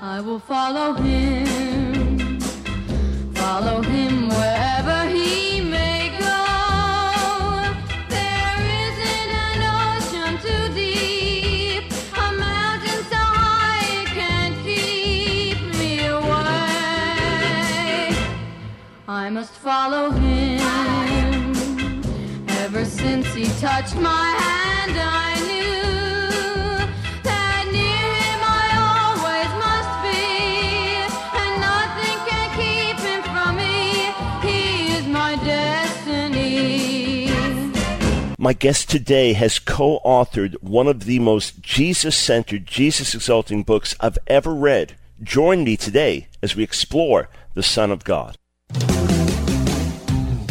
I will follow him, follow him wherever he may go. There isn't an ocean too deep, a mountain so high it can't keep me away. I must follow him. Ever since he touched my hand, I My guest today has co authored one of the most Jesus centered, Jesus exalting books I've ever read. Join me today as we explore the Son of God.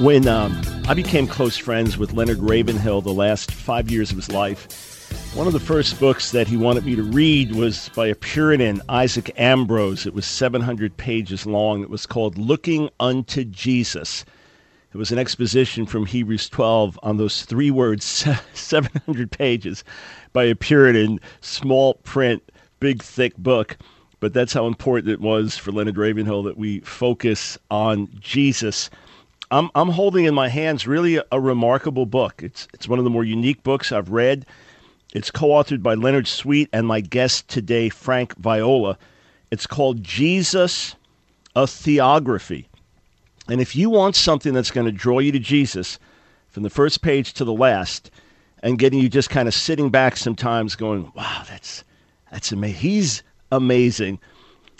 When um, I became close friends with Leonard Ravenhill the last five years of his life, one of the first books that he wanted me to read was by a Puritan, Isaac Ambrose. It was 700 pages long. It was called Looking Unto Jesus. It was an exposition from Hebrews 12 on those three words, 700 pages, by a Puritan, small print, big, thick book. But that's how important it was for Leonard Ravenhill that we focus on Jesus. I'm I'm holding in my hands really a, a, remarkable book. It's it's one of the more unique books I've read. It's co-authored by Leonard Sweet and my guest today, Frank Viola. It's called Jesus, a Theography. And if you want something that's going to draw you to Jesus from the first page to the last, and getting you just kind of sitting back sometimes, going, "Wow, that's that's amazing." He's amazing.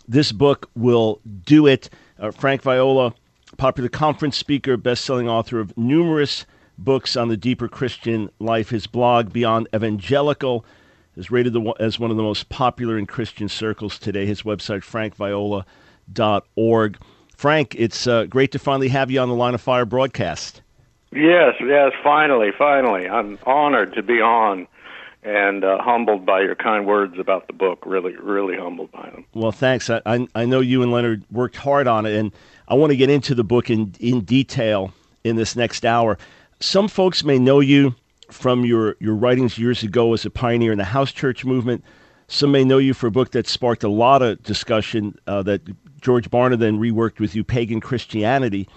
This book will do it. Uh, Frank Viola popular conference speaker, best-selling author of numerous books on the deeper Christian life. His blog, Beyond Evangelical, is rated the, as one of the most popular in Christian circles today. His website, frankviola.org. Frank, it's uh, great to finally have you on the Line of Fire broadcast. Yes, yes, finally, finally. I'm honored to be on and uh, humbled by your kind words about the book. Really, really humbled by them. Well, thanks. I, I, I know you and Leonard worked hard on it, and I want to get into the book in, in detail in this next hour. Some folks may know you from your, your writings years ago as a pioneer in the house church movement. Some may know you for a book that sparked a lot of discussion uh, that George Barna then reworked with you, Pagan Christianity.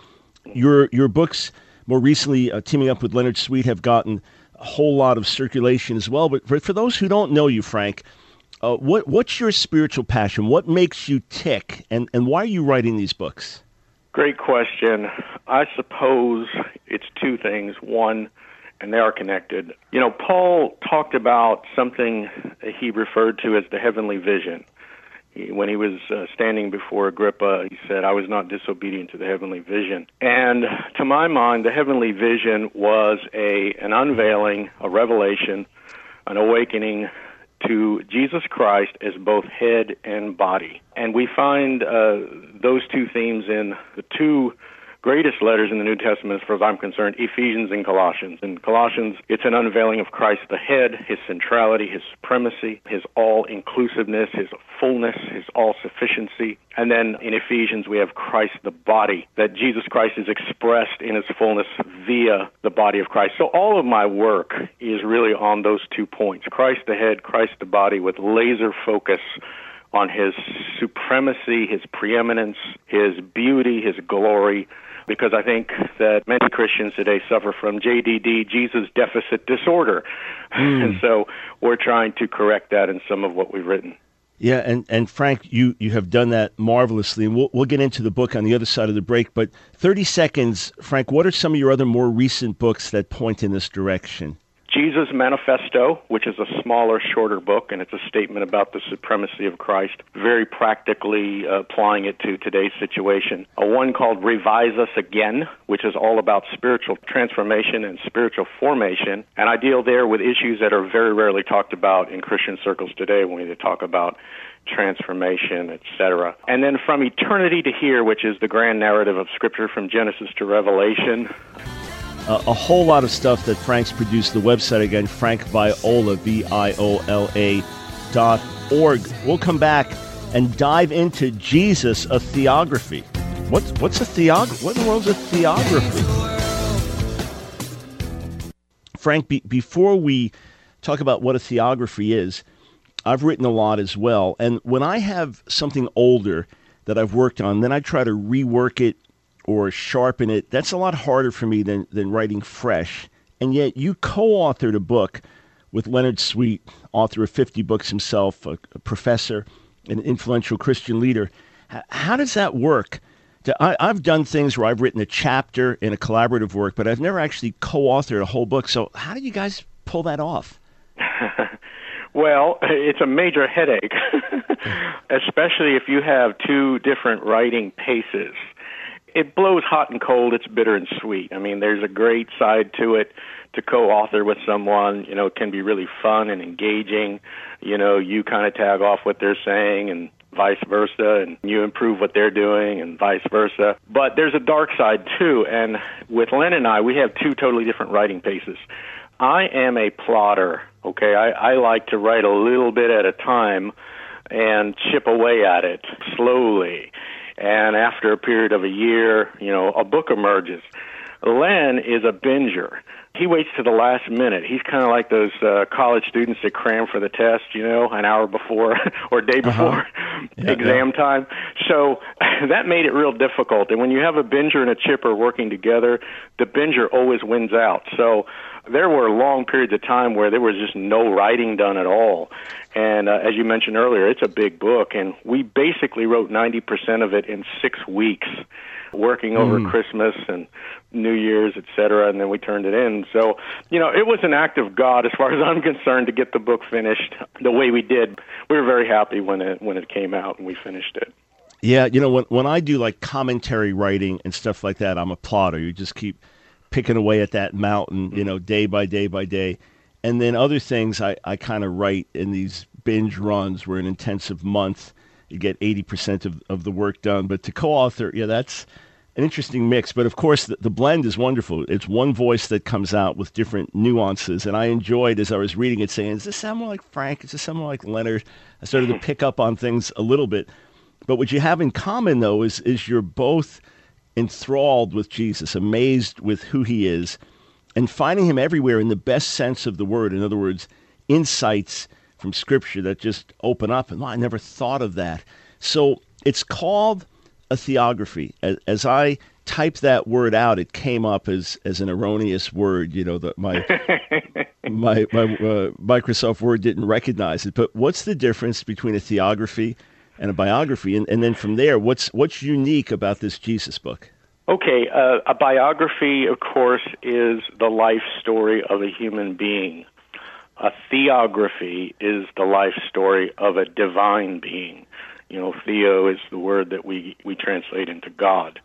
Your, your books, more recently, uh, teaming up with Leonard Sweet, have gotten a whole lot of circulation as well. But for, for those who don't know you, Frank, uh, what what's your spiritual passion? What makes you tick, and and why are you writing these books? Great question. I suppose it's two things. One, and they are connected. You know, Paul talked about something he referred to as the heavenly vision. He, when he was uh, standing before Agrippa, he said, I was not disobedient to the heavenly vision. And to my mind, the heavenly vision was a an unveiling, a revelation, an awakening to Jesus Christ as both head and body. And we find uh, those two themes in the two greatest letters in the New Testament, as far as I'm concerned, Ephesians and Colossians. In Colossians, it's an unveiling of Christ the head, his centrality, his supremacy, his all inclusiveness, his fullness, his all sufficiency. And then in Ephesians, we have Christ the body, that Jesus Christ is expressed in his fullness via the body of Christ. So all of my work is really on those two points Christ the head, Christ the body, with laser focus on his supremacy, his preeminence, his beauty, his glory, because I think that many Christians today suffer from JDD, Jesus deficit disorder. Mm. And so we're trying to correct that in some of what we've written. Yeah, and, and Frank, you, you have done that marvelously. And we'll, we'll get into the book on the other side of the break. But 30 seconds, Frank, what are some of your other more recent books that point in this direction? Jesus Manifesto, which is a smaller, shorter book, and it's a statement about the supremacy of Christ, very practically uh, applying it to today's situation. A one called Revise Us Again, which is all about spiritual transformation and spiritual formation. And I deal there with issues that are very rarely talked about in Christian circles today when we talk about transformation, etc. And then from eternity to here, which is the grand narrative of Scripture from Genesis to Revelation. Uh, a whole lot of stuff that Frank's produced. The website again, Frank Viola, V I O L A dot org. We'll come back and dive into Jesus, a theography. What's what's a theog? What in the world is a theography? Frank, be, before we talk about what a theography is, I've written a lot as well. And when I have something older that I've worked on, then I try to rework it or sharpen it. That's a lot harder for me than, than writing fresh. And yet you co authored a book with Leonard Sweet, author of 50 books himself, a, a professor, an influential Christian leader. H- how does that work? I, I've done things where I've written a chapter in a collaborative work, but I've never actually co authored a whole book. So, how do you guys pull that off? Well, it's a major headache, especially if you have two different writing paces. It blows hot and cold, it's bitter and sweet. I mean, there's a great side to it to co-author with someone, you know, it can be really fun and engaging. You know, you kind of tag off what they're saying and vice versa, and you improve what they're doing, and vice versa. But there's a dark side too, and with Len and I, we have two totally different writing paces. I am a plotter. Okay, I, I like to write a little bit at a time and chip away at it slowly. And after a period of a year, you know, a book emerges. Len is a binger. He waits to the last minute. He's kind of like those uh, college students that cram for the test, you know, an hour before or day uh-huh. before uh-huh. yeah, exam yeah. time. So that made it real difficult. And when you have a binger and a chipper working together, the binger always wins out. So there were long periods of time where there was just no writing done at all. And uh, as you mentioned earlier, it's a big book, and we basically wrote 90% of it in six weeks, working over mm. Christmas and New Year's, et cetera, and then we turned it in. So, you know, it was an act of God as far as I'm concerned to get the book finished the way we did. We were very happy when it when it came out and we finished it. Yeah, you know, when when I do like commentary writing and stuff like that, I'm a plotter. You just keep picking away at that mountain, you mm-hmm. know, day by day by day. And then other things I, I kind of write in these binge runs where an intensive month you get 80% of, of the work done. But to co author, yeah, that's an interesting mix. But of course, the, the blend is wonderful. It's one voice that comes out with different nuances. And I enjoyed as I was reading it saying, does this sound more like Frank? Does this sound more like Leonard? I started to mm-hmm. pick up on things a little bit. But what you have in common, though, is, is you're both enthralled with Jesus, amazed with who he is, and finding him everywhere in the best sense of the word. In other words, insights from Scripture that just open up. And oh, I never thought of that. So it's called a theography. As, as I typed that word out, it came up as, as an erroneous word. You know, that my my my uh, Microsoft Word didn't recognize it. But what's the difference between a theography and a biography, and, and then from there, what's what's unique about this Jesus book? Okay, uh, a biography, of course, is the life story of a human being. A theography is the life story of a divine being. You know, theo is the word that we, we translate into God.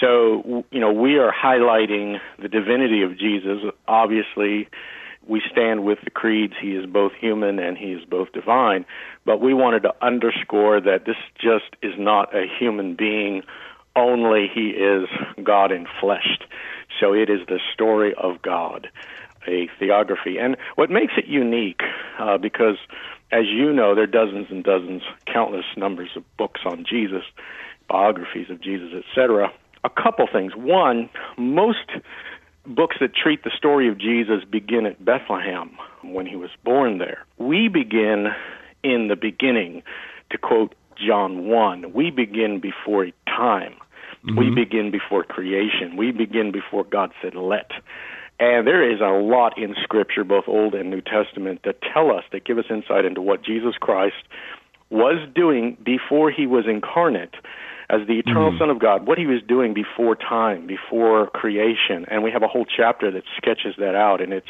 So, you know, we are highlighting the divinity of Jesus. Obviously, we stand with the creeds. He is both human and he is both divine. But we wanted to underscore that this just is not a human being, only he is God in flesh. So it is the story of God, a theography. And what makes it unique, uh, because as you know, there are dozens and dozens, countless numbers of books on Jesus, biographies of Jesus, etc. A couple things. One, most books that treat the story of Jesus begin at Bethlehem when he was born there. We begin in the beginning, to quote John 1. We begin before time. Mm-hmm. We begin before creation. We begin before God said, let. And there is a lot in Scripture, both Old and New Testament, that tell us, that give us insight into what Jesus Christ was doing before he was incarnate as the eternal mm. Son of God, what he was doing before time, before creation, and we have a whole chapter that sketches that out, and it's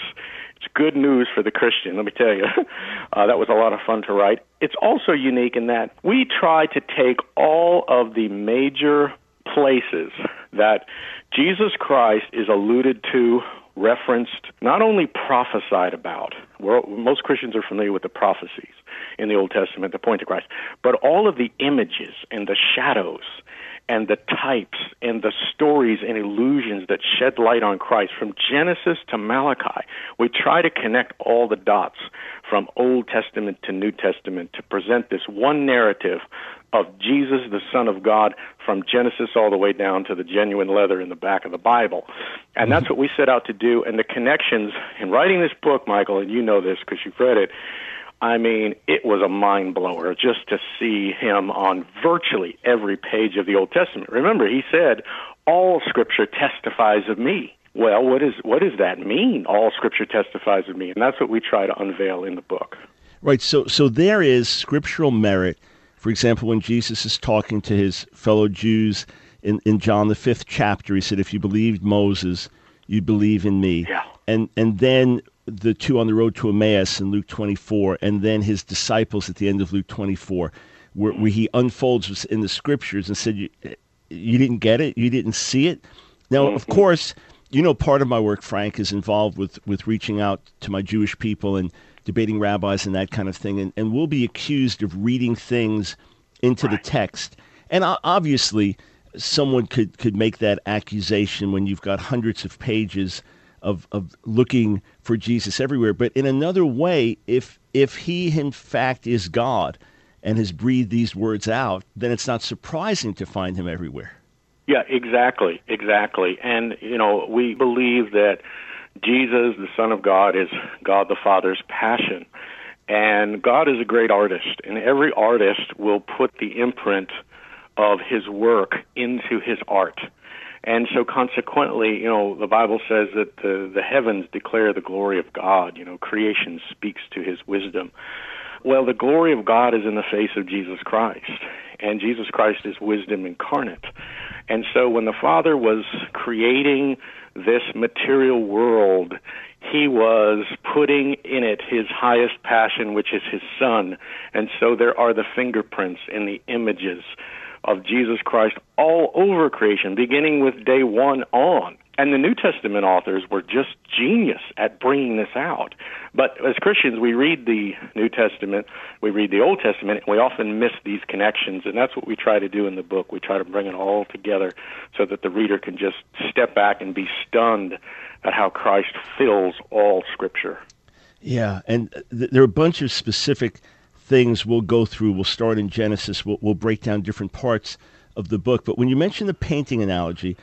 it's good news for the Christian. Let me tell you, uh, that was a lot of fun to write. It's also unique in that we try to take all of the major places that Jesus Christ is alluded to, referenced, not only prophesied about, most Christians are familiar with the prophecies in the Old Testament that point to Christ. But all of the images and the shadows and the types and the stories and illusions that shed light on Christ from Genesis to Malachi. We try to connect all the dots from Old Testament to New Testament to present this one narrative of Jesus, the Son of God, from Genesis all the way down to the genuine leather in the back of the Bible. And that's what we set out to do. And the connections in writing this book, Michael, and you know this because you've read it, I mean, it was a mind blower just to see him on virtually every page of the Old Testament. Remember, he said, "All Scripture testifies of me." Well, what is what does that mean? All Scripture testifies of me, and that's what we try to unveil in the book. Right. So, so there is scriptural merit. For example, when Jesus is talking to his fellow Jews in, in John the fifth chapter, he said, "If you believed Moses, you believe in me." Yeah. And and then the two on the road to Emmaus in Luke 24, and then his disciples at the end of Luke 24, where, where he unfolds in the scriptures and said, you, you didn't get it? You didn't see it? Now, of mm-hmm. course, you know, part of my work, Frank, is involved with, with reaching out to my Jewish people and debating rabbis and that kind of thing. And, and we'll be accused of reading things into the text. And obviously, someone could, could make that accusation when you've got hundreds of pages of, of looking for Jesus everywhere. But in another way, if if he in fact is God and has breathed these words out, then it's not surprising to find him everywhere. Yeah, exactly, exactly. And you know, we believe that Jesus, the Son of God, is God the Father's passion. And God is a great artist, and every artist will put the imprint of his work into his art. And so consequently, you know, the Bible says that the, the heavens declare the glory of God. You know, creation speaks to his wisdom. Well, the glory of God is in the face of Jesus Christ, and Jesus Christ is wisdom incarnate. And so when the Father was creating this material world, he was putting in it his highest passion, which is his Son. And so there are the fingerprints and the images of Jesus Christ all over creation, beginning with day one on. And the New Testament authors were just genius at bringing this out. But as Christians, we read the New Testament, we read the Old Testament, and we often miss these connections. And that's what we try to do in the book. We try to bring it all together so that the reader can just step back and be stunned at how Christ fills all Scripture. Yeah, and th- there are a bunch of specific things we'll go through. We'll start in Genesis. We'll, we'll break down different parts of the book. But when you mention the painting analogy,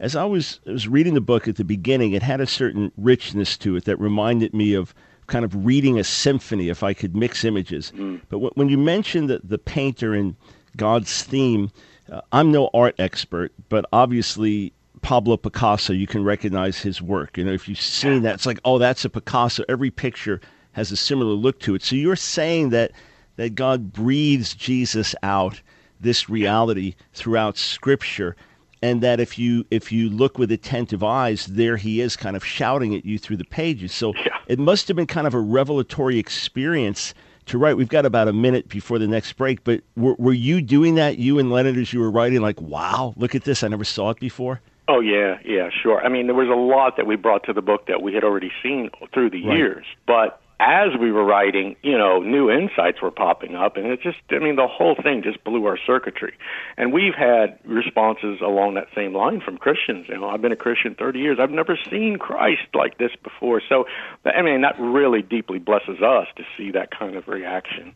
as I was, I was reading the book at the beginning, it had a certain richness to it that reminded me of kind of reading a symphony if I could mix images. But w- when you mentioned the, the painter and God's theme, uh, I'm no art expert, but obviously Pablo Picasso, you can recognize his work. You know, if you've seen that, it's like, oh, that's a Picasso. Every picture has a similar look to it. So you're saying that that God breathes Jesus out this reality throughout Scripture, and that if you if you look with attentive eyes, there he is, kind of shouting at you through the pages. So Yeah. it must have been kind of a revelatory experience to write. We've got about a minute before the next break, but were, were you doing that, you and Leonard, as you were writing, like, wow, look at this, I never saw it before? Oh yeah, yeah, sure. I mean, there was a lot that we brought to the book that we had already seen through the Right. years, but as we were writing, you know, new insights were popping up, and it just, I mean, the whole thing just blew our circuitry. And we've had responses along that same line from Christians. You know, I've been a Christian 30 years. I've never seen Christ like this before. So, I mean, that really deeply blesses us to see that kind of reaction.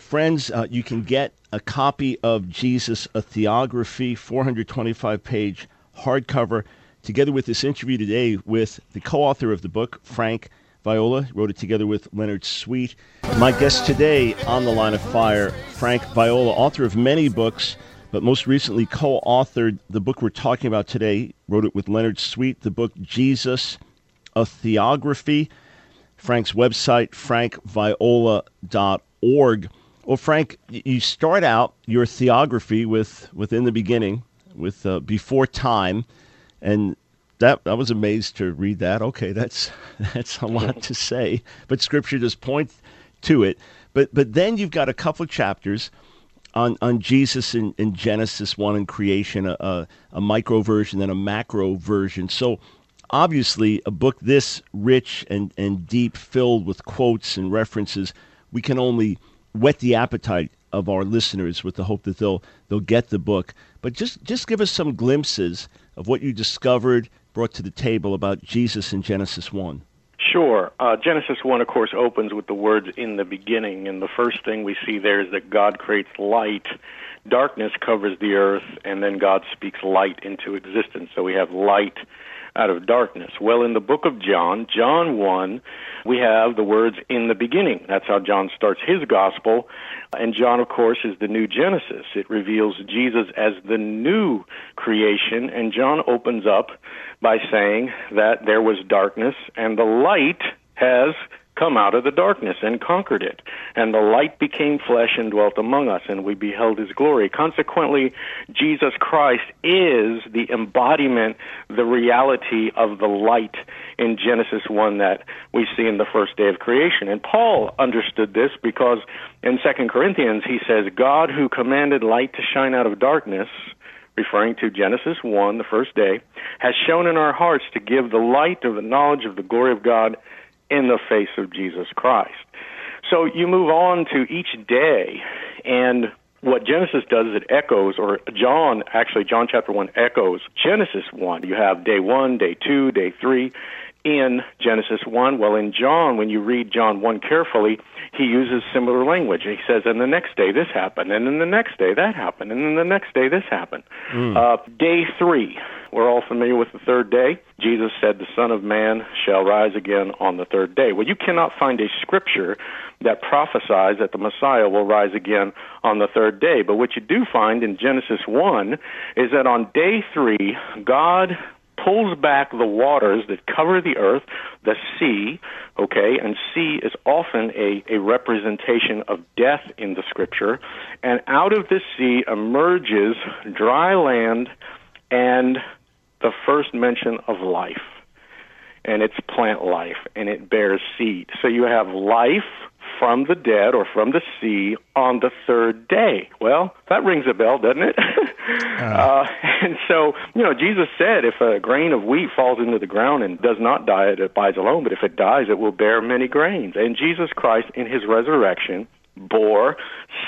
Friends, uh, you can get a copy of Jesus, a Theography, 425 page hardcover, together with this interview today with the co author of the book, Frank Viola. Wrote it together with Leonard Sweet. My guest today on The Line of Fire, Frank Viola, author of many books, but most recently co authored the book we're talking about today. Wrote it with Leonard Sweet, the book Jesus, a Theography. Frank's website, frankviola.org. Well, Frank, you start out your theography with within the beginning, with uh, before time, and that I was amazed to read that. Okay, that's that's a lot to say, but Scripture does point to it. But but then you've got a couple of chapters on on Jesus in, in Genesis one and creation, a, a, a micro version and a macro version. So obviously, a book this rich and, and deep, filled with quotes and references, we can only whet the appetite of our listeners with the hope that they'll they'll get the book. But just just give us some glimpses of what you discovered, brought to the table about Jesus in Genesis one. Sure. Uh, Genesis 1, of course, opens with the words in the beginning, and the first thing we see there is that God creates light. Darkness covers the earth, and then God speaks light into existence. So we have light out of darkness. Well, in the book of John, John 1, we have the words in the beginning. That's how John starts his gospel. And John, of course, is the new Genesis. It reveals Jesus as the new creation. And John opens up by saying that there was darkness and the light has come out of the darkness and conquered it. And the light became flesh and dwelt among us, and we beheld his glory. Consequently, Jesus Christ is the embodiment, the reality of the light in Genesis 1 that we see in the first day of creation. And Paul understood this because in 2 Corinthians he says, God who commanded light to shine out of darkness, referring to Genesis 1, the first day, has shone in our hearts to give the light of the knowledge of the glory of God in the face of Jesus Christ. So you move on to each day, and what Genesis does is it echoes, or John, actually, John chapter 1 echoes Genesis 1. You have day 1, day 2, day 3 in Genesis 1. Well, in John, when you read John 1 carefully, he uses similar language. He says, and the next day this happened, and then the next day that happened, and then the next day this happened. Mm. Uh, day 3, we're all familiar with the third day. Jesus said, The Son of Man shall rise again on the third day. Well, you cannot find a scripture that prophesies that the Messiah will rise again on the third day. But what you do find in Genesis 1 is that on day 3, God pulls back the waters that cover the earth, the sea, okay, and sea is often a, a representation of death in the scripture, and out of the sea emerges dry land and the first mention of life. And it's plant life, and it bears seed. So you have life from the dead or from the sea on the third day. Well, that rings a bell, doesn't it? uh. Uh, and so, you know, Jesus said if a grain of wheat falls into the ground and does not die, it abides alone, but if it dies, it will bear many grains. And Jesus Christ, in his resurrection, bore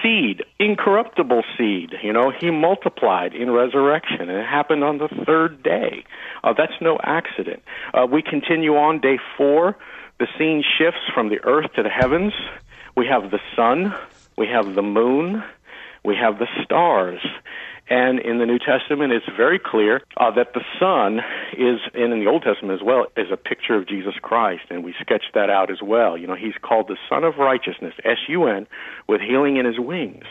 seed, incorruptible seed. You know, he multiplied in resurrection, and it happened on the third day. Uh, that's no accident. Uh, we continue on day four. The scene shifts from the earth to the heavens. We have the sun, we have the moon, we have the stars. And in the New Testament, it's very clear uh, that the Son is, and in the Old Testament as well, is a picture of Jesus Christ, and we sketch that out as well. You know, he's called the Sun of Righteousness, S-U-N, with healing in his wings.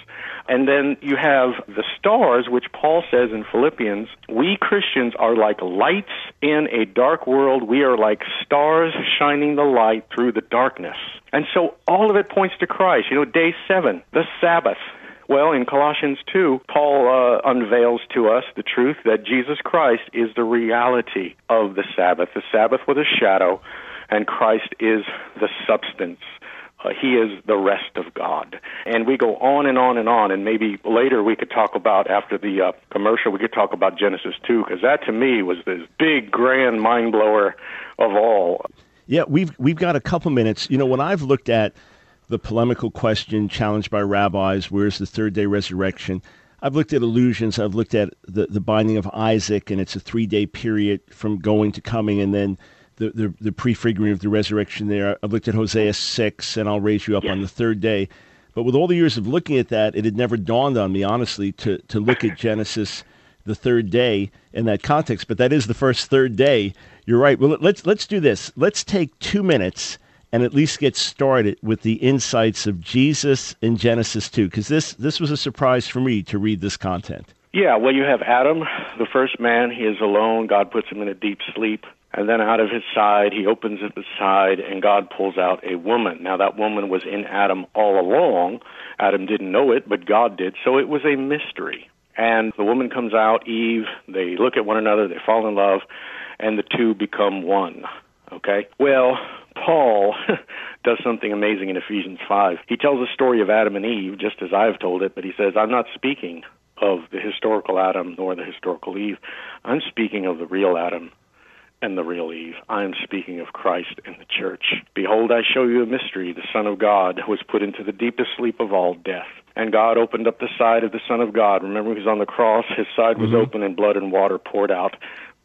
And then you have the stars, which Paul says in Philippians, we Christians are like lights in a dark world. We are like stars shining the light through the darkness. And so all of it points to Christ. You know, day seven, the Sabbath. Well, in Colossians 2, Paul uh, unveils to us the truth that Jesus Christ is the reality of the Sabbath. The Sabbath was a shadow, and Christ is the substance. Uh, he is the rest of God. And we go on and on and on, and maybe later we could talk about, after the uh, commercial, we could talk about Genesis 2, because that to me was this big, grand mind blower of all. Yeah, we've, we've got a couple minutes. You know, when I've looked at the polemical question challenged by rabbis where's the third day resurrection? I've looked at allusions. I've looked at the, the binding of Isaac, and it's a three day period from going to coming, and then the, the, the prefiguring of the resurrection there. I've looked at Hosea 6, and I'll raise you up on the third day. But with all the years of looking at that, it had never dawned on me, honestly, to, to look at Genesis, the third day, in that context. But that is the first third day. You're right. Well, let's, let's do this. Let's take two minutes and at least get started with the insights of Jesus in Genesis 2 because this this was a surprise for me to read this content. Yeah, well you have Adam, the first man, he is alone, God puts him in a deep sleep. And then out of his side, he opens at the side, and God pulls out a woman. Now, that woman was in Adam all along. Adam didn't know it, but God did. So it was a mystery. And the woman comes out, Eve. They look at one another, they fall in love, and the two become one. Okay? Well, Paul does something amazing in Ephesians 5. He tells the story of Adam and Eve, just as I've told it, but he says, I'm not speaking of the historical Adam nor the historical Eve. I'm speaking of the real Adam and the real Eve. I am speaking of Christ and the church. Behold, I show you a mystery. The Son of God was put into the deepest sleep of all death. And God opened up the side of the Son of God. Remember, he was on the cross. His side was mm-hmm. open, and blood and water poured out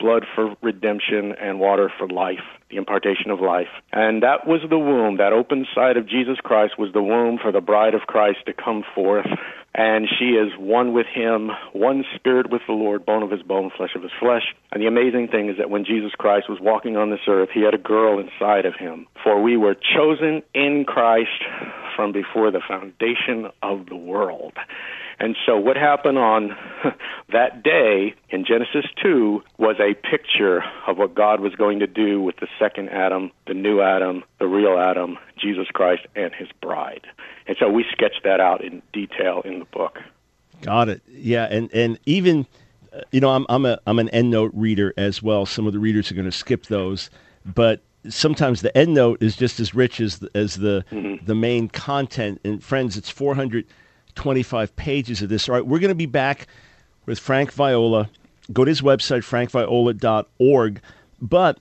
blood for redemption and water for life, the impartation of life. And that was the womb. That open side of Jesus Christ was the womb for the bride of Christ to come forth. And she is one with him, one spirit with the Lord, bone of his bone, flesh of his flesh. And the amazing thing is that when Jesus Christ was walking on this earth, he had a girl inside of him. For we were chosen in Christ from before the foundation of the world. And so what happened on that day in Genesis 2 was a picture of what God was going to do with the second Adam, the new Adam, the real Adam, Jesus Christ, and his bride. And so we sketched that out in detail in the book. Got it. Yeah, and and even uh, you know I'm I'm a I'm an endnote reader as well. Some of the readers are going to skip those, but sometimes the endnote is just as rich as the, as the Mm-hmm. the main content. And friends, it's 425 pages of this. All right, we're going to be back with Frank Viola. Go to his website frankviola.org. But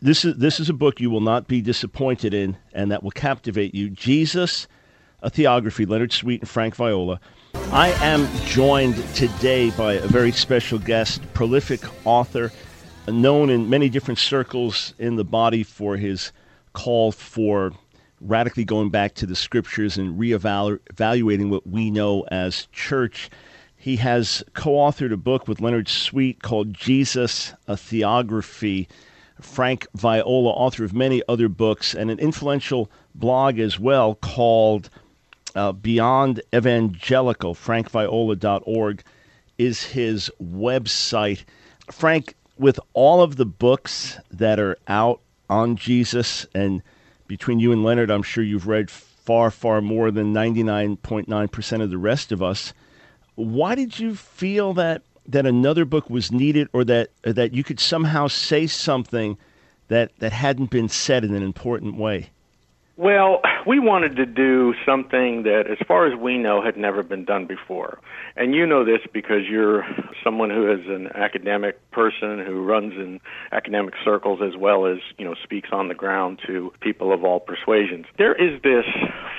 this is this is a book you will not be disappointed in, and that will captivate you. Jesus, a theography. Leonard Sweet and Frank Viola. I am joined today by a very special guest, prolific author, known in many different circles in the body for his call for radically going back to the scriptures and reevaluating what we know as church. He has co authored a book with Leonard Sweet called Jesus, a Theography. Frank Viola, author of many other books, and an influential blog as well called uh, Beyond Evangelical. FrankViola.org is his website. Frank, with all of the books that are out on Jesus, and between you and Leonard, I'm sure you've read far, far more than 99.9% of the rest of us. Why did you feel that that another book was needed, or that that you could somehow say something that that hadn't been said in an important way? Well, we wanted to do something that, as far as we know, had never been done before. And you know this because you're someone who is an academic person who runs in academic circles as well as, you know, speaks on the ground to people of all persuasions. There is this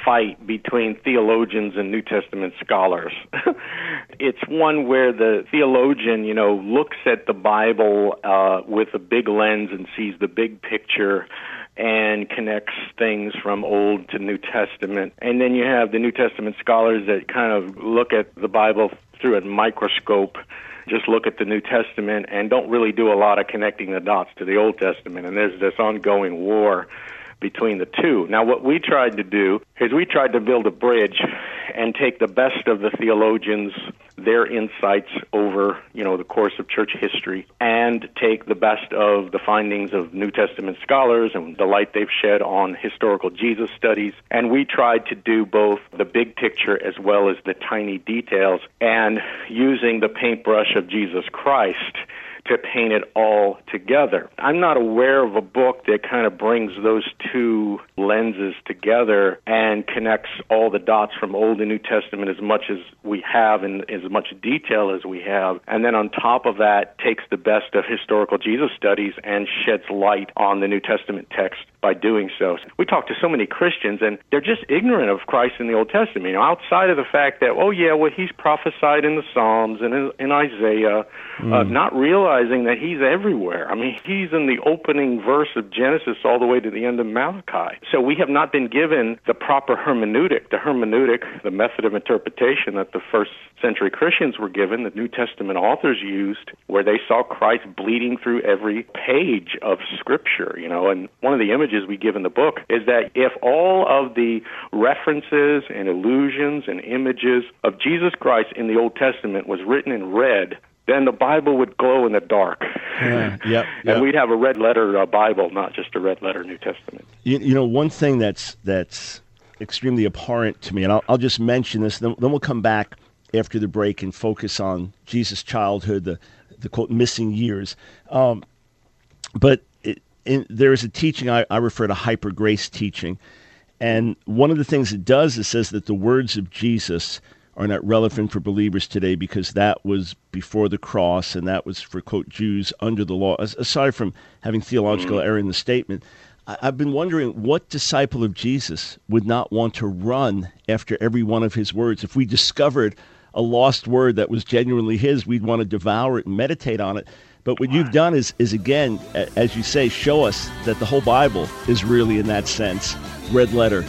fight between theologians and New Testament scholars. it's one where the theologian, you know, looks at the Bible uh, with a big lens and sees the big picture and connects things from Old to New Testament. And then you have the New Testament scholars that kind of look at the Bible through a microscope, just look at the New Testament and don't really do a lot of connecting the dots to the Old Testament. And there's this ongoing war between the two. Now, what we tried to do is we tried to build a bridge and take the best of the theologians, their insights over, you know, the course of church history, and take the best of the findings of New Testament scholars and the light they've shed on historical Jesus studies. And we tried to do both the big picture as well as the tiny details, and using the paintbrush of Jesus Christ to paint it all together. I'm not aware of a book that kind of brings those two lenses together and connects all the dots from Old and New Testament as much as we have and as much detail as we have. And then on top of that, takes the best of historical Jesus studies and sheds light on the New Testament text by doing so. We talk to so many Christians and they're just ignorant of Christ in the Old Testament. You know, outside of the fact that, oh yeah, well he's prophesied in the Psalms and in, in Isaiah, uh, not realizing that he's everywhere. I mean, he's in the opening verse of Genesis all the way to the end of Malachi. So we have not been given the proper hermeneutic, the hermeneutic, the method of interpretation that the first century Christians were given, the New Testament authors used, where they saw Christ bleeding through every page of Scripture, you know. And one of the images we give in the book is that if all of the references and allusions and images of Jesus Christ in the Old Testament was written in red, then the Bible would glow in the dark. Yeah, yep, And we'd have a red letter uh, Bible, not just a red letter New Testament. You, you know, one thing that's that's extremely abhorrent to me, and I'll, I'll just mention this. Then, then we'll come back after the break and focus on Jesus' childhood, the the quote missing years. Um, but it, in, there is a teaching I, I refer to hyper grace teaching, and one of the things it does is says that the words of Jesus are not relevant for believers today because that was before the cross and that was for quote Jews under the law. Aside from having theological mm-hmm. error in the statement, I've been wondering what disciple of Jesus would not want to run after every one of his words. If we discovered a lost word that was genuinely his, we'd want to devour it and meditate on it. But what you've done is, is again, as you say, show us that the whole Bible is really, in that sense, red letter,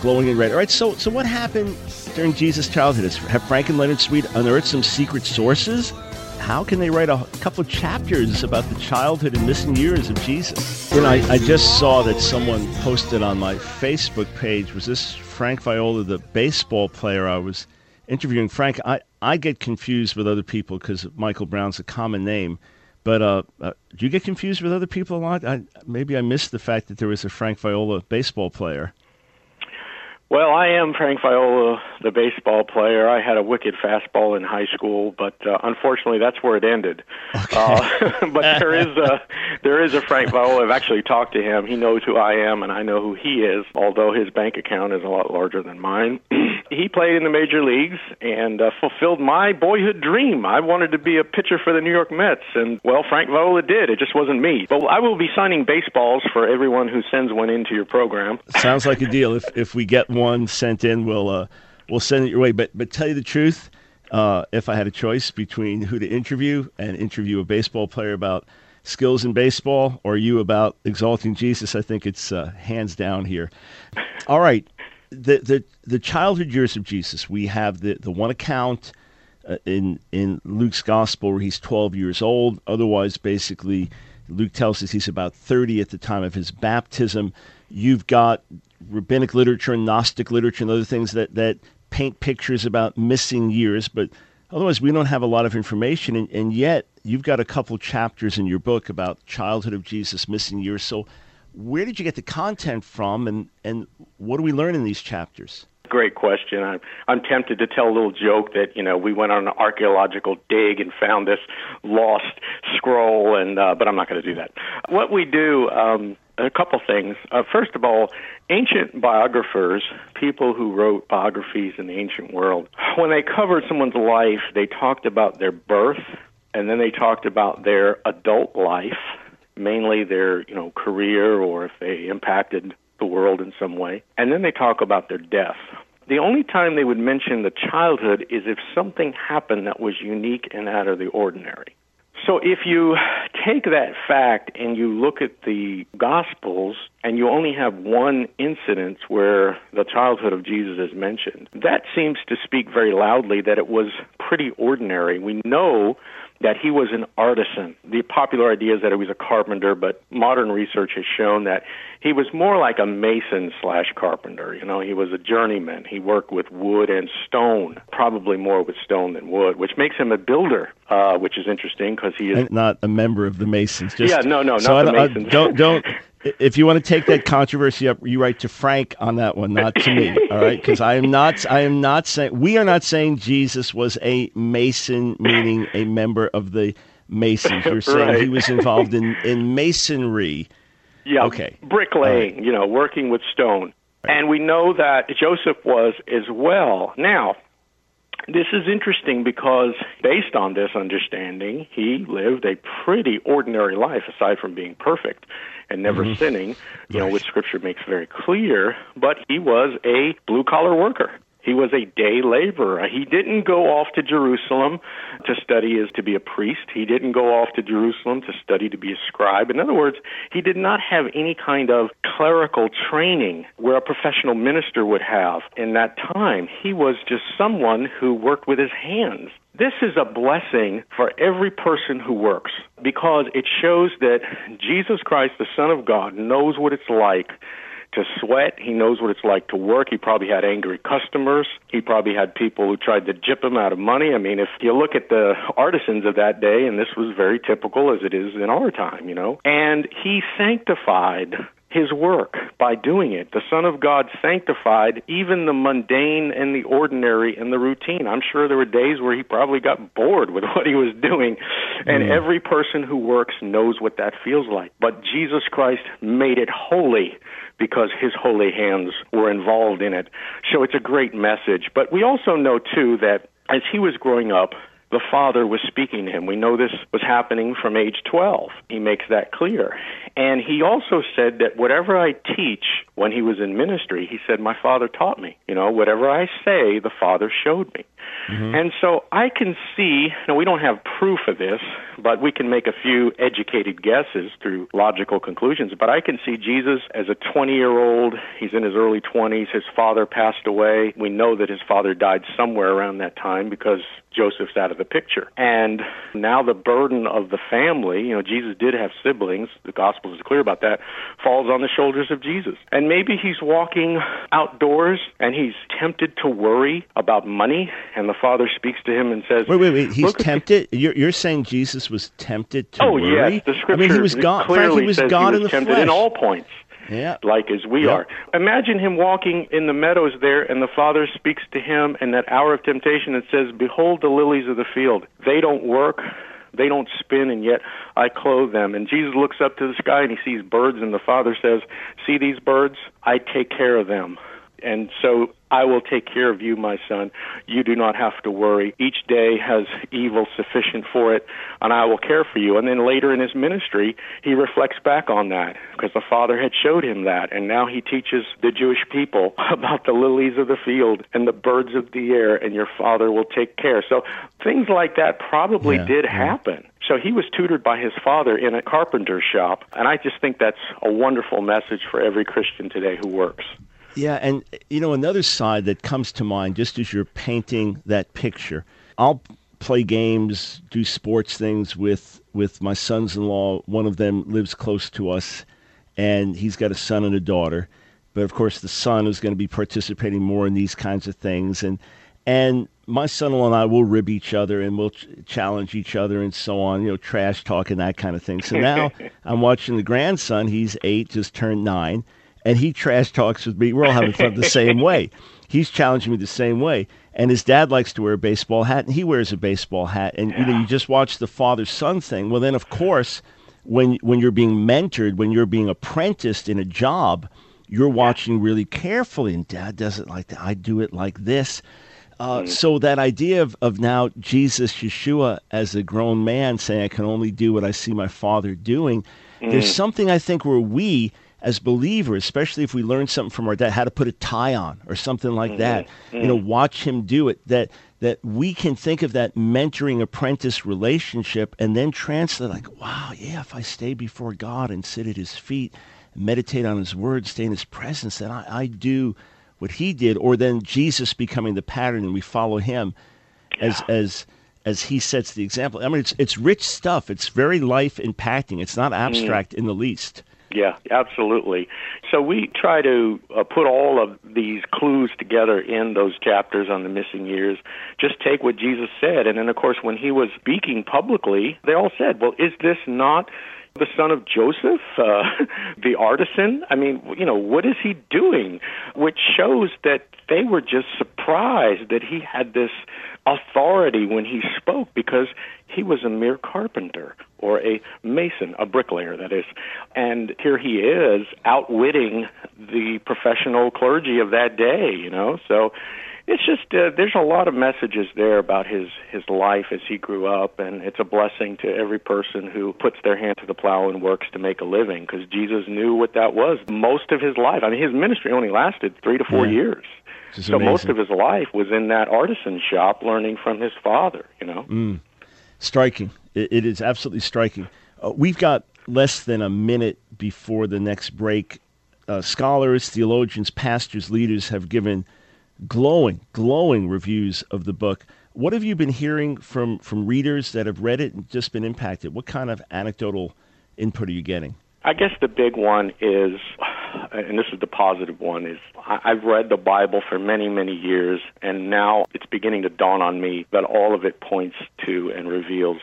glowing in red. All right, so so what happened during Jesus' childhood? Have Frank and Leonard Sweet unearthed some secret sources? How can they write a couple chapters about the childhood and missing years of Jesus? You know, I, I just saw that someone posted on my Facebook page. Was this Frank Viola, the baseball player I was interviewing? Frank, I, I get confused with other people because Michael Brown's a common name. But uh, uh, do you get confused with other people a lot? I, maybe I missed the fact that there was a Frank Viola baseball player. Well, I am Frank Viola, the baseball player. I had a wicked fastball in high school, but uh, unfortunately, that's where it ended. Okay. Uh, but there is a there is a Frank Viola. I've actually talked to him. He knows who I am, and I know who he is. Although his bank account is a lot larger than mine. he played in the major leagues and uh, fulfilled my boyhood dream. I wanted to be a pitcher for the New York Mets, and well, Frank Viola did. It just wasn't me. But I will be signing baseballs for everyone who sends one into your program. Sounds like a deal. If if we get one one sent in, we'll uh, we'll send it your way. But but tell you the truth, uh, if I had a choice between who to interview and interview a baseball player about skills in baseball or you about exalting Jesus, I think it's uh, hands down here. All right, the the the childhood years of Jesus. We have the the one account. Uh, in in Luke's gospel where he's 12 years old otherwise basically Luke tells us he's about 30 at the time of his baptism you've got rabbinic literature and Gnostic literature and other things that, that paint pictures about missing years, but otherwise we don't have a lot of information. And, and yet you've got a couple chapters in your book about childhood of Jesus, missing years. So where did you get the content from, and, and what do we learn in these chapters? Great question. I'm, I'm tempted to tell a little joke that you know we went on an archaeological dig and found this lost scroll, and uh, but I'm not going to do that. What we do, um, a couple things. Uh, first of all, ancient biographers, people who wrote biographies in the ancient world, when they covered someone's life, they talked about their birth, and then they talked about their adult life, mainly their you know career or if they impacted the world in some way. And then they talk about their death. The only time they would mention the childhood is if something happened that was unique and out of the ordinary. So if you take that fact and you look at the Gospels and you only have one incident where the childhood of Jesus is mentioned, that seems to speak very loudly that it was pretty ordinary. We know that he was an artisan. The popular idea is that he was a carpenter, but modern research has shown that he was more like a mason slash carpenter. You know, he was a journeyman. He worked with wood and stone, probably more with stone than wood, which makes him a builder, uh, which is interesting because he is and not a member of the Masons. Just, yeah, no, no, so not I, the Masons. I, don't don't if you want to take that controversy up, you write to Frank on that one, not to me. All right, because I am not. I am not saying we are not saying Jesus was a Mason, meaning a member of the Masons. You're saying right. he was involved in in masonry. Yeah. Okay. Bricklaying. Right. You know, working with stone. Right. And we know that Joseph was as well. Now, this is interesting because, based on this understanding, he lived a pretty ordinary life aside from being perfect and never mm-hmm. sinning, you right. know, which Scripture makes very clear. But he was a blue collar worker. He was a day laborer. He didn't go off to Jerusalem to study as to be a priest. He didn't go off to Jerusalem to study to be a scribe. In other words, he did not have any kind of clerical training where a professional minister would have in that time. He was just someone who worked with his hands. This is a blessing for every person who works because it shows that Jesus Christ, the Son of God, knows what it's like to sweat. He knows what it's like to work. He probably had angry customers. He probably had people who tried to jip him out of money. I mean, if you look at the artisans of that day, and this was very typical as it is in our time, you know, and he sanctified his work by doing it. The Son of God sanctified even the mundane and the ordinary and the routine. I'm sure there were days where he probably got bored with what he was doing, and mm. every person who works knows what that feels like. But Jesus Christ made it holy because his holy hands were involved in it. So it's a great message. But we also know, too, that as he was growing up, the Father was speaking to him. We know this was happening from age 12. He makes that clear. And he also said that whatever I teach when he was in ministry, he said, My Father taught me. You know, whatever I say, the Father showed me. Mm-hmm. And so I can see, now we don't have proof of this, but we can make a few educated guesses through logical conclusions. But I can see Jesus as a 20 year old. He's in his early 20s. His father passed away. We know that his father died somewhere around that time because Joseph's out of the picture. And now the burden of the family, you know, Jesus did have siblings, the Gospel is clear about that, falls on the shoulders of Jesus. And maybe he's walking outdoors and he's tempted to worry about money, and the Father speaks to him and says, Wait, wait, wait. He's "Look at tempted. You're, you're saying Jesus was tempted to Oh worry? yes, the scripture I mean, he was God. clearly Frank, he was says God he in the tempted flesh. in all points. yeah. like as we Yeah. are. Imagine him walking in the meadows there, and the Father speaks to him in that hour of temptation and says, Behold the lilies of the field. They don't work, they don't spin, and yet I clothe them. And Jesus looks up to the sky and he sees birds, and the Father says, See these birds? I take care of them. And so I will take care of you, my son. You do not have to worry. Each day has evil sufficient for it, and I will care for you. And then later in his ministry, he reflects back on that because the Father had showed him that. And now he teaches the Jewish people about the lilies of the field and the birds of the air, and your Father will take care. So things like that probably Yeah, did happen. So he was tutored by his father in a carpenter shop, and I just think that's a wonderful message for every Christian today who works. Yeah, and you know another side that comes to mind just as you're painting that picture. I'll play games, do sports things with with my sons-in-law. One of them lives close to us, and he's got a son and a daughter. But of course, the son is going to be participating more in these kinds of things, and and my son-in-law and I will rib each other and we'll ch- challenge each other and so on, you know, trash talk and that kind of thing. So now I'm watching the grandson. He's eight, just turned nine, and he trash talks with me. We're all having fun the same way. He's challenging me the same way. And his dad likes to wear a baseball hat, and he wears a baseball hat. And you know, you just watch the father son thing. Well, then of course, when when you're being mentored, when you're being apprenticed in a job, you're watching really carefully. And dad does it like that. I do it like this. Uh, so that idea of, of now Jesus Yeshua as a grown man saying I can only do what I see my father doing, there's something I think where we as believers, especially if we learn something from our dad, how to put a tie on or something like mm-hmm. that, you know, mm-hmm. watch him do it, that that we can think of that mentoring apprentice relationship and then translate like, wow, yeah, if I stay before God and sit at his feet, meditate on his word, stay in his presence, then I, I do what he did, or then Jesus becoming the pattern and we follow him as as as he sets the example. I mean, it's it's rich stuff. It's very life impacting. It's not mm. abstract in the least. Yeah, absolutely. So we try to uh, put all of these clues together in those chapters on the missing years. Just take what Jesus said, and then of course when he was speaking publicly, they all said, "Well, is this not?" The son of Joseph, uh, the artisan. I mean, you know, what is he doing? Which shows that they were just surprised that he had this authority when he spoke because he was a mere carpenter or a mason, a bricklayer, that is. And here he is outwitting the professional clergy of that day, you know? So it's just, uh, there's a lot of messages there about his, his life as he grew up, and it's a blessing to every person who puts their hand to the plow and works to make a living because Jesus knew what that was most of his life. I mean, his ministry only lasted three to four Yeah. years. So most of his life was in that artisan shop learning from his father, you know? Mm. Striking. It, it is absolutely striking. Uh, we've got less than a minute before the next break. Uh, scholars, theologians, pastors, leaders have given glowing, glowing reviews of the book. What have you been hearing from, from readers that have read it and just been impacted? What kind of anecdotal input are you getting? I guess the big one is and this is the positive one, is I've read the Bible for many, many years, and now it's beginning to dawn on me that all of it points to and reveals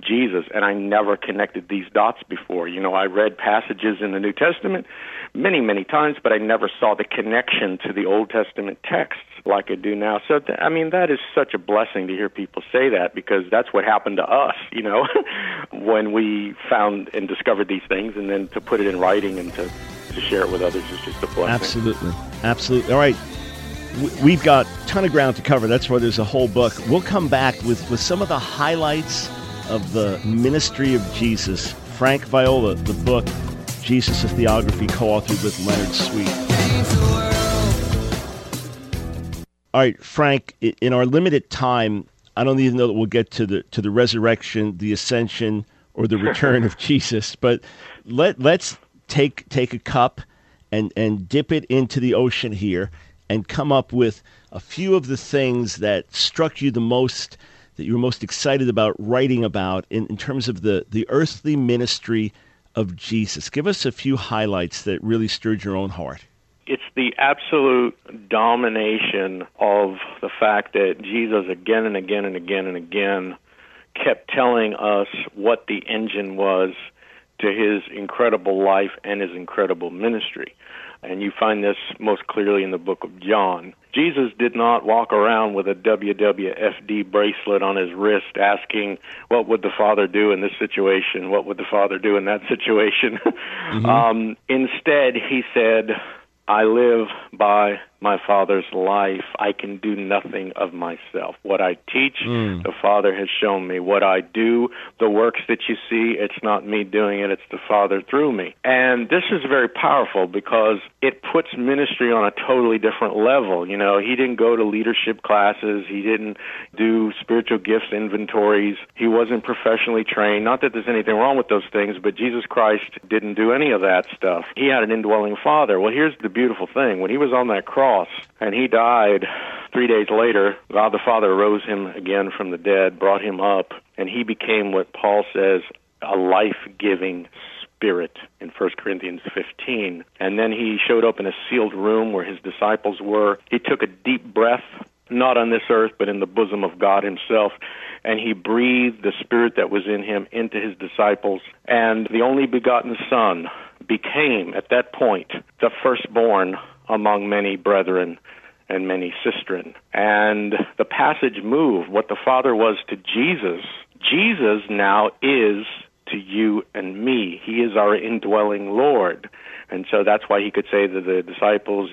Jesus, and I never connected these dots before. You know, I read passages in the New Testament many, many times, but I never saw the connection to the Old Testament texts like I do now. So, th- I mean, that is such a blessing to hear people say that because that's what happened to us, you know, when we found and discovered these things, and then to put it in writing and to, to share it with others is just a blessing. Absolutely. Absolutely. All right. We've got a ton of ground to cover. That's why there's a whole book. We'll come back with, with some of the highlights of the ministry of Jesus. Frank Viola, the book, Jesus, a Theography, co authored with Leonard Sweet. All right, Frank, in our limited time, I don't even know that we'll get to the to the resurrection, the ascension, or the return of Jesus, but let let's take take a cup and and dip it into the ocean here and come up with a few of the things that struck you the most that you were most excited about writing about in, in terms of the the earthly ministry of Jesus. Give us a few highlights that really stirred your own heart. it's the absolute domination of the fact that Jesus again and again and again and again kept telling us what the engine was to his incredible life and his incredible ministry. And you find this most clearly in the book of John. Jesus did not walk around with a WWFD bracelet on his wrist asking, What would the Father do in this situation? What would the Father do in that situation? um, instead, he said, I live by my Father's life. I can do nothing of myself. What I teach, hmm. the Father has shown me. What I do, the works that you see, it's not me doing it, it's the Father through me. And this is very powerful because it puts ministry on a totally different level. You know, he didn't go to leadership classes, he didn't do spiritual gifts inventories, he wasn't professionally trained. Not that there's anything wrong with those things, but Jesus Christ didn't do any of that stuff. He had an indwelling Father. Well, here's the beautiful thing. When he was on that cross and he died three days later, God the Father rose him again from the dead, brought him up, and he became what Paul says a life giving spirit in 1 Corinthians 15. And then he showed up in a sealed room where his disciples were. He took a deep breath, not on this earth, but in the bosom of God himself. And he breathed the spirit that was in him into his disciples. And the only begotten Son became, at that point, the firstborn among many brethren and many sistren. And the passage moved what the Father was to Jesus. Jesus now is to you and me. He is our indwelling Lord. And so that's why he could say to the disciples,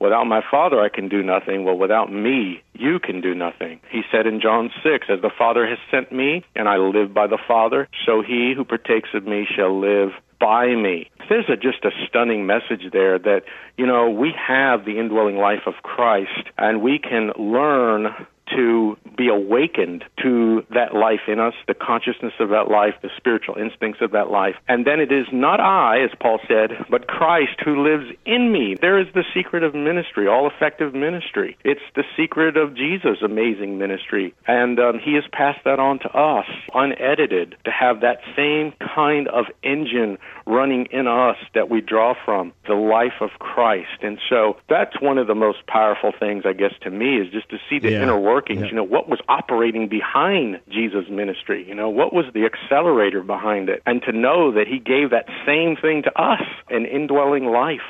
Without my Father, I can do nothing. Well, without me, you can do nothing. He said in John 6, As the Father has sent me, and I live by the Father, so he who partakes of me shall live by me. There's a, just a stunning message there that, you know, we have the indwelling life of Christ, and we can learn to be awakened to that life in us, the consciousness of that life, the spiritual instincts of that life. And then it is not I, as Paul said, but Christ who lives in me. There is the secret of ministry, all effective ministry. It's the secret of Jesus' amazing ministry. And um, he has passed that on to us, unedited, to have that same kind of engine running in us that we draw from, the life of Christ. And so that's one of the most powerful things, I guess, to me, is just to see the Yeah. inner workings. Yeah. You know, what was operating behind Jesus' ministry? You know, what was the accelerator behind it? And to know that he gave that same thing to us, an indwelling life,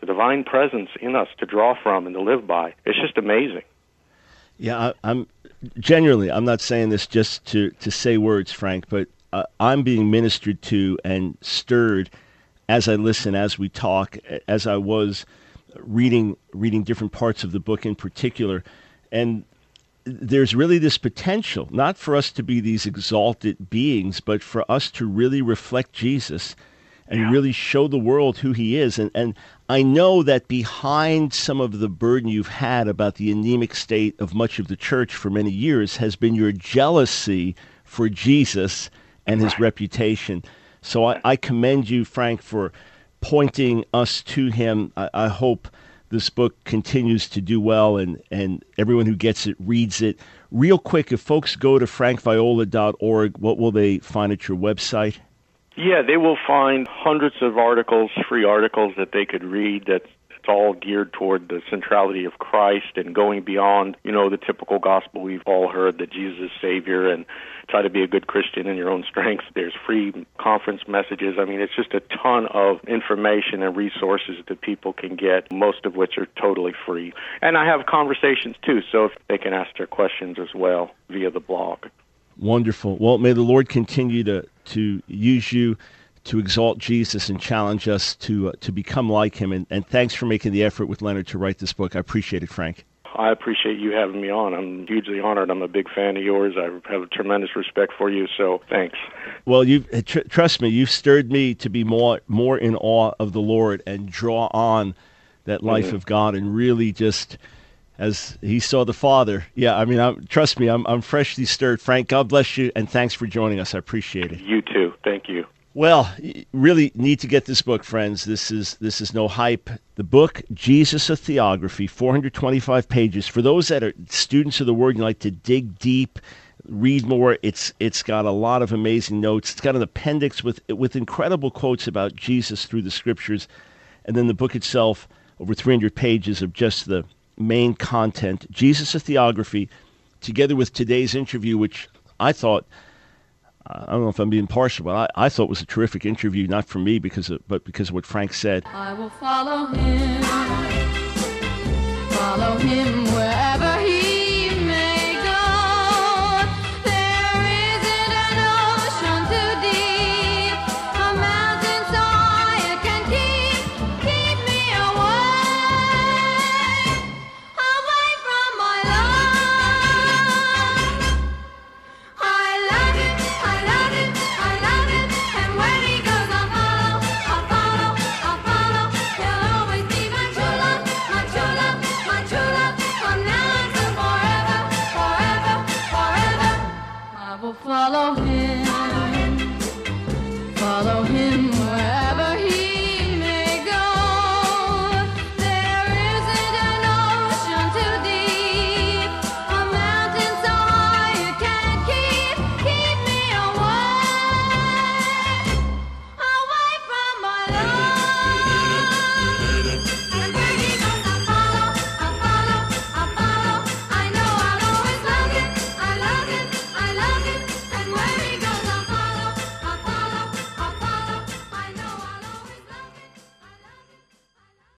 the divine presence in us to draw from and to live by. It's just amazing. Yeah, I, I'm genuinely. I'm not saying this just to to say words, Frank, but uh, I'm being ministered to and stirred as I listen, as we talk, as I was reading reading different parts of the book in particular, and there's really this potential, not for us to be these exalted beings, but for us to really reflect Jesus and really show the world who he is. And, and I know that behind some of the burden you've had about the anemic state of much of the church for many years has been your jealousy for Jesus and his reputation. So I, I commend you, Frank, for pointing us to him. I, I hope this book continues to do well and, and everyone who gets it reads it. Real quick, if folks go to frankviola.org, what will they find at your website? Yeah, they will find hundreds of articles, free articles that they could read that's it's all geared toward the centrality of Christ and going beyond, you know, the typical gospel we've all heard that Jesus is Savior and try to be a good Christian in your own strength. There's free conference messages. I mean, it's just a ton of information and resources that people can get, most of which are totally free. And I have conversations too, so they can ask their questions as well via the blog. Wonderful. Well, may the Lord continue to, to use you to exalt Jesus and challenge us to uh, to become like him. And, and thanks for making the effort with Leonard to write this book. I appreciate it, Frank. I appreciate you having me on. I'm hugely honored. I'm a big fan of yours. I have a tremendous respect for you. So thanks. Well, you tr- trust me. You've stirred me to be more more in awe of the Lord and draw on that life mm-hmm. of God and really just as he saw the Father. Yeah, I mean, I'm, trust me, I'm I'm freshly stirred. Frank, God bless you, and thanks for joining us. I appreciate it. You too. Thank you. Well, really need to get this book, friends. This is this is no hype. The book Jesus a Theography, 425 pages. For those that are students of the Word and like to dig deep, read more, it's it's got a lot of amazing notes. It's got an appendix with with incredible quotes about Jesus through the Scriptures, and then the book itself, over 300 pages of just the main content. Jesus a Theography, together with today's interview, which I thought I don't know if I'm being partial, but I, I thought it was a terrific interview, not for me, because of, but because of what Frank said. I will follow him, follow him wherever